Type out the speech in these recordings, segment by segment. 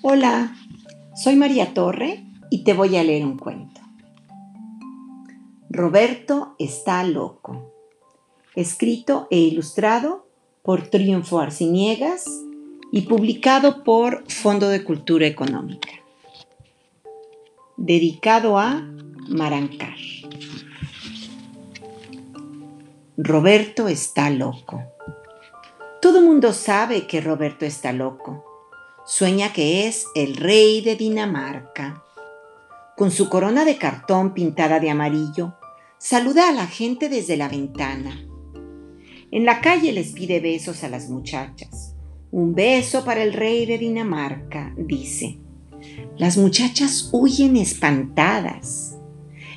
Hola, soy María Torre y te voy a leer un cuento. Roberto está loco. Escrito e ilustrado por Triunfo Arciniegas y publicado por Fondo de Cultura Económica. Dedicado a Marancar. Roberto está loco. Todo mundo sabe que Roberto está loco. Sueña que es el rey de Dinamarca. Con su corona de cartón pintada de amarillo, saluda a la gente desde la ventana. En la calle les pide besos a las muchachas. Un beso para el rey de Dinamarca, dice. Las muchachas huyen espantadas.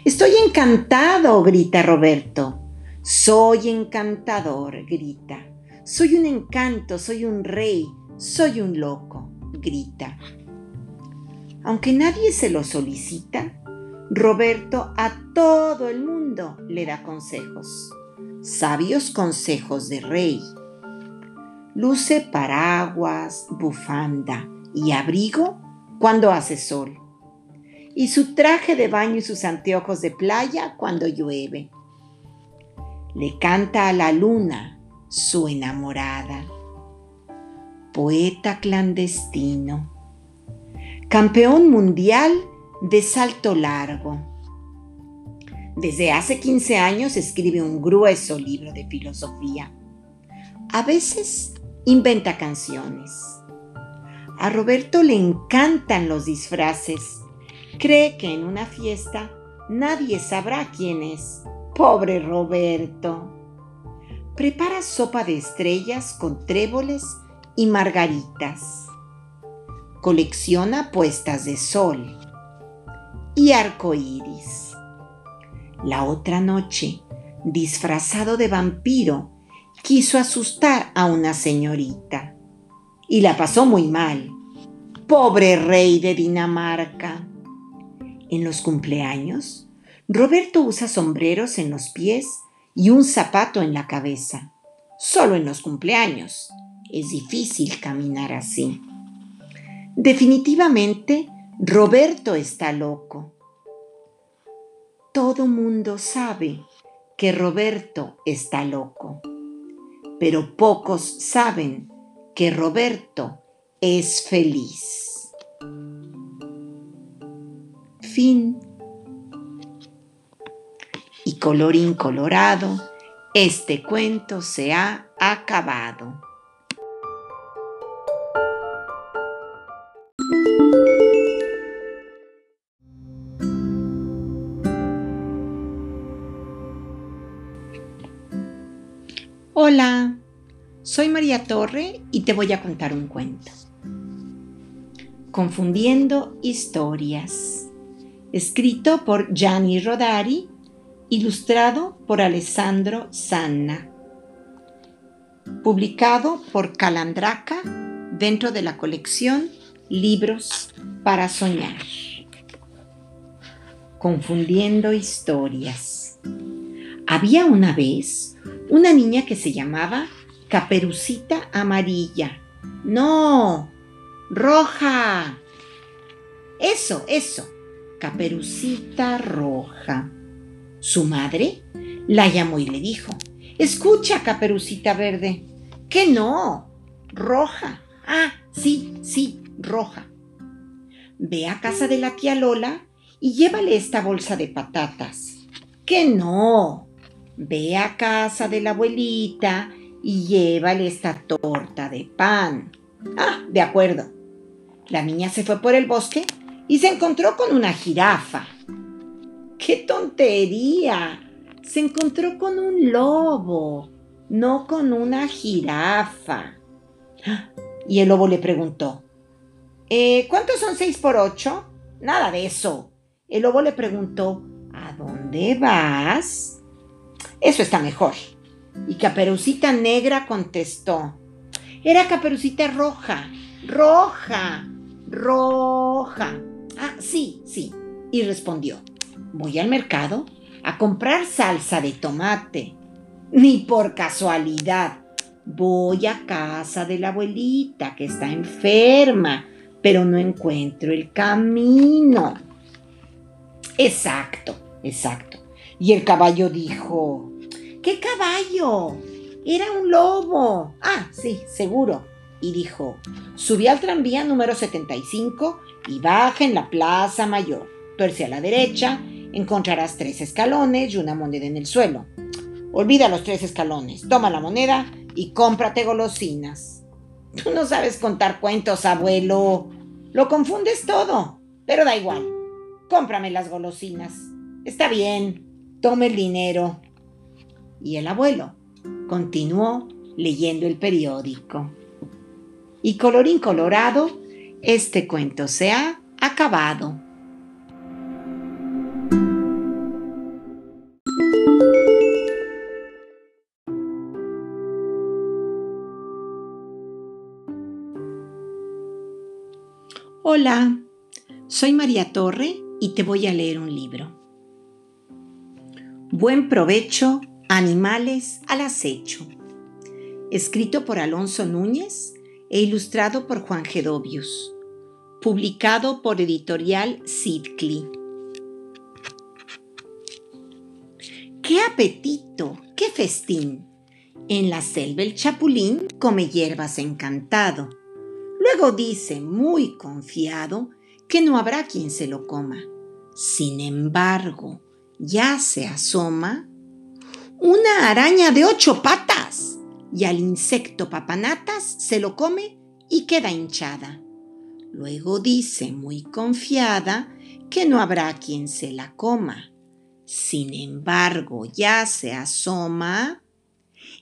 Estoy encantado, grita Roberto. Soy encantador, grita. Soy un encanto, soy un rey, soy un loco, grita. Aunque nadie se lo solicita, Roberto a todo el mundo le da consejos, sabios consejos de rey. Luce paraguas, bufanda y abrigo cuando hace sol, y su traje de baño y sus anteojos de playa cuando llueve. Le canta a la luna, su enamorada. Poeta clandestino. Campeón mundial de salto largo. Desde hace 15 años escribe un grueso libro de filosofía. A veces inventa canciones. A Roberto le encantan los disfraces. Cree que en una fiesta nadie sabrá quién es. Pobre Roberto. Prepara sopa de estrellas con tréboles y margaritas. Colecciona puestas de sol y arco iris. La otra noche, disfrazado de vampiro, quiso asustar a una señorita y la pasó muy mal. Pobre rey de Dinamarca. En los cumpleaños, Roberto usa sombreros en los pies y un zapato en la cabeza. Solo en los cumpleaños. Es difícil caminar así. Definitivamente, Roberto está loco. Todo mundo sabe que Roberto está loco, pero pocos saben que Roberto es feliz. Fin y colorín colorado, este cuento se ha acabado. Soy María Torre y te voy a contar un cuento. Confundiendo historias. Escrito por Gianni Rodari ilustrado por Alessandro Sanna, publicado por Calandraca dentro de la colección Libros para Soñar. Confundiendo historias. Había una vez una niña que se llamaba Caperucita Amarilla. No, roja. Eso, eso, Caperucita Roja. Su madre la llamó y le dijo, Escucha, caperucita verde, que no, roja. Ah, sí, sí, roja. Ve a casa de la tía Lola y llévale esta bolsa de patatas. Que no. Ve a casa de la abuelita y llévale esta torta de pan. Ah, de acuerdo. La niña se fue por el bosque y se encontró con una jirafa. ¡Qué tontería! Se encontró con un lobo, no con una jirafa. Y el lobo le preguntó, eh, ¿cuántos son seis por ocho? Nada de eso. El lobo le preguntó, ¿a dónde vas? Eso está mejor. Y Caperucita Negra contestó, era Caperucita Roja, roja, roja. Ah, sí, sí. Y respondió, voy al mercado a comprar salsa de tomate. Ni por casualidad. Voy a casa de la abuelita que está enferma. pero no encuentro el camino. Exacto, exacto. Y el caballo dijo, ¿qué caballo? Era un lobo. Ah, sí, seguro. Y dijo, subí al tranvía número 75 y baja en la Plaza Mayor. Tuerce a la derecha, encontrarás tres escalones y una moneda en el suelo. Olvida los tres escalones, toma la moneda y cómprate golosinas. Tú no sabes contar cuentos, abuelo. Lo confundes todo, pero da igual. Cómprame las golosinas. Está bien, tome el dinero. Y el abuelo continuó leyendo el periódico. Y colorín colorado, este cuento se ha acabado. Hola, soy María Torre y te voy a leer un libro. Buen provecho, animales al acecho. Escrito por Alonso Núñez e ilustrado por Juan Gedovius. Publicado por editorial Sidcli. ¡Qué apetito! ¡Qué festín! En la selva el chapulín come hierbas encantado Luego dice, muy confiado, que no habrá quien se lo coma. Sin embargo, ya se asoma una araña de ocho patas y al insecto papanatas se lo come y queda hinchada. Luego dice, muy confiada, que no habrá quien se la coma. Sin embargo, ya se asoma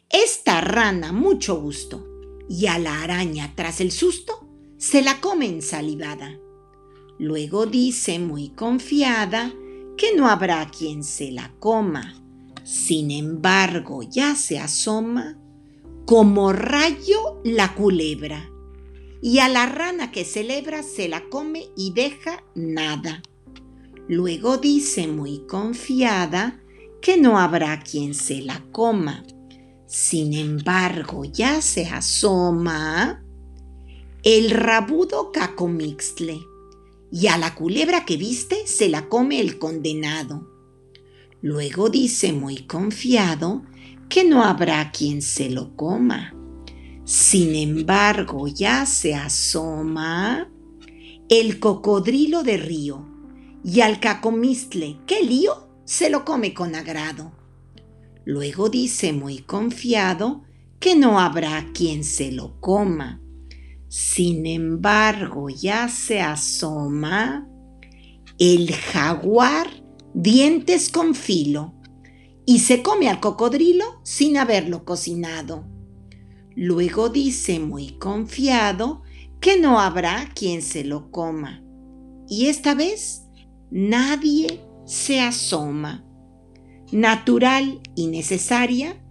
esta rana, mucho gusto y a la araña tras el susto se la come ensalivada. Luego dice muy confiada que no habrá quien se la coma. Sin embargo, ya se asoma como rayo la culebra. Y a la rana que celebra se la come y deja nada. Luego dice muy confiada que no habrá quien se la coma. Sin embargo, ya se asoma el rabudo cacomixtle, y a la culebra que viste se la come el condenado. Luego dice muy confiado que no habrá quien se lo coma. Sin embargo, ya se asoma el cocodrilo de río, y al cacomistle, qué lío, se lo come con agrado. Luego dice muy confiado que no habrá quien se lo coma. Sin embargo, ya se asoma el jaguar dientes con filo y se come al cocodrilo sin haberlo cocinado. Luego dice muy confiado que no habrá quien se lo coma. Y esta vez nadie se asoma natural y necesaria,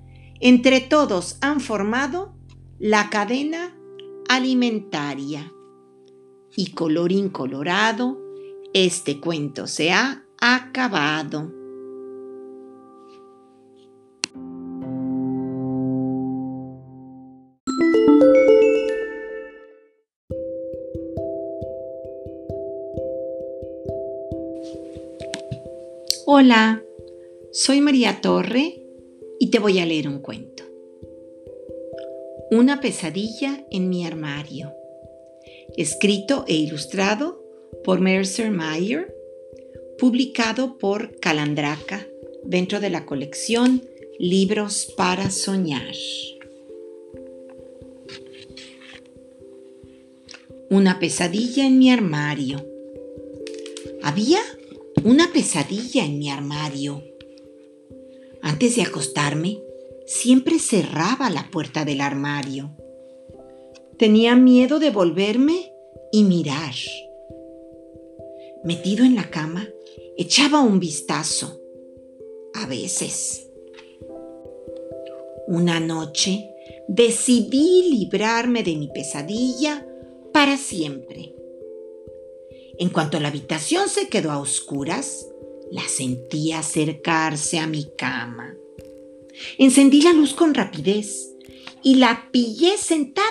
entre todos han formado la cadena alimentaria. Y colorín colorado, este cuento se ha acabado. Hola. Soy María Torre y te voy a leer un cuento. Una pesadilla en mi armario. Escrito e ilustrado por Mercer Meyer, publicado por Calandraca dentro de la colección Libros para Soñar. Una pesadilla en mi armario. Había una pesadilla en mi armario antes de acostarme, siempre cerraba la puerta del armario. Tenía miedo de volverme y mirar. Metido en la cama, echaba un vistazo. A veces. Una noche decidí librarme de mi pesadilla para siempre. En cuanto la habitación se quedó a oscuras, la sentí acercarse a mi cama. Encendí la luz con rapidez y la pillé sentada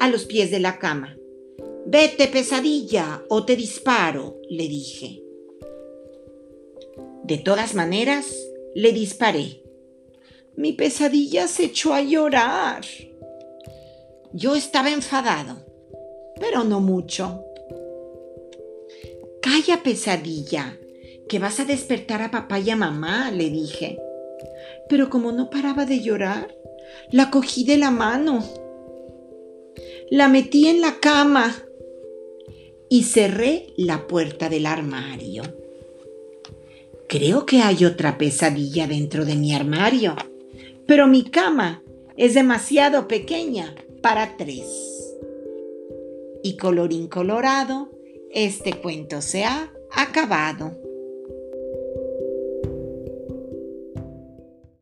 a los pies de la cama. Vete, pesadilla, o te disparo, le dije. De todas maneras, le disparé. Mi pesadilla se echó a llorar. Yo estaba enfadado, pero no mucho. Calla, pesadilla, que vas a despertar a papá y a mamá, le dije. Pero como no paraba de llorar, la cogí de la mano, la metí en la cama y cerré la puerta del armario. Creo que hay otra pesadilla dentro de mi armario, pero mi cama es demasiado pequeña para tres. Y colorín colorado, este cuento se ha acabado.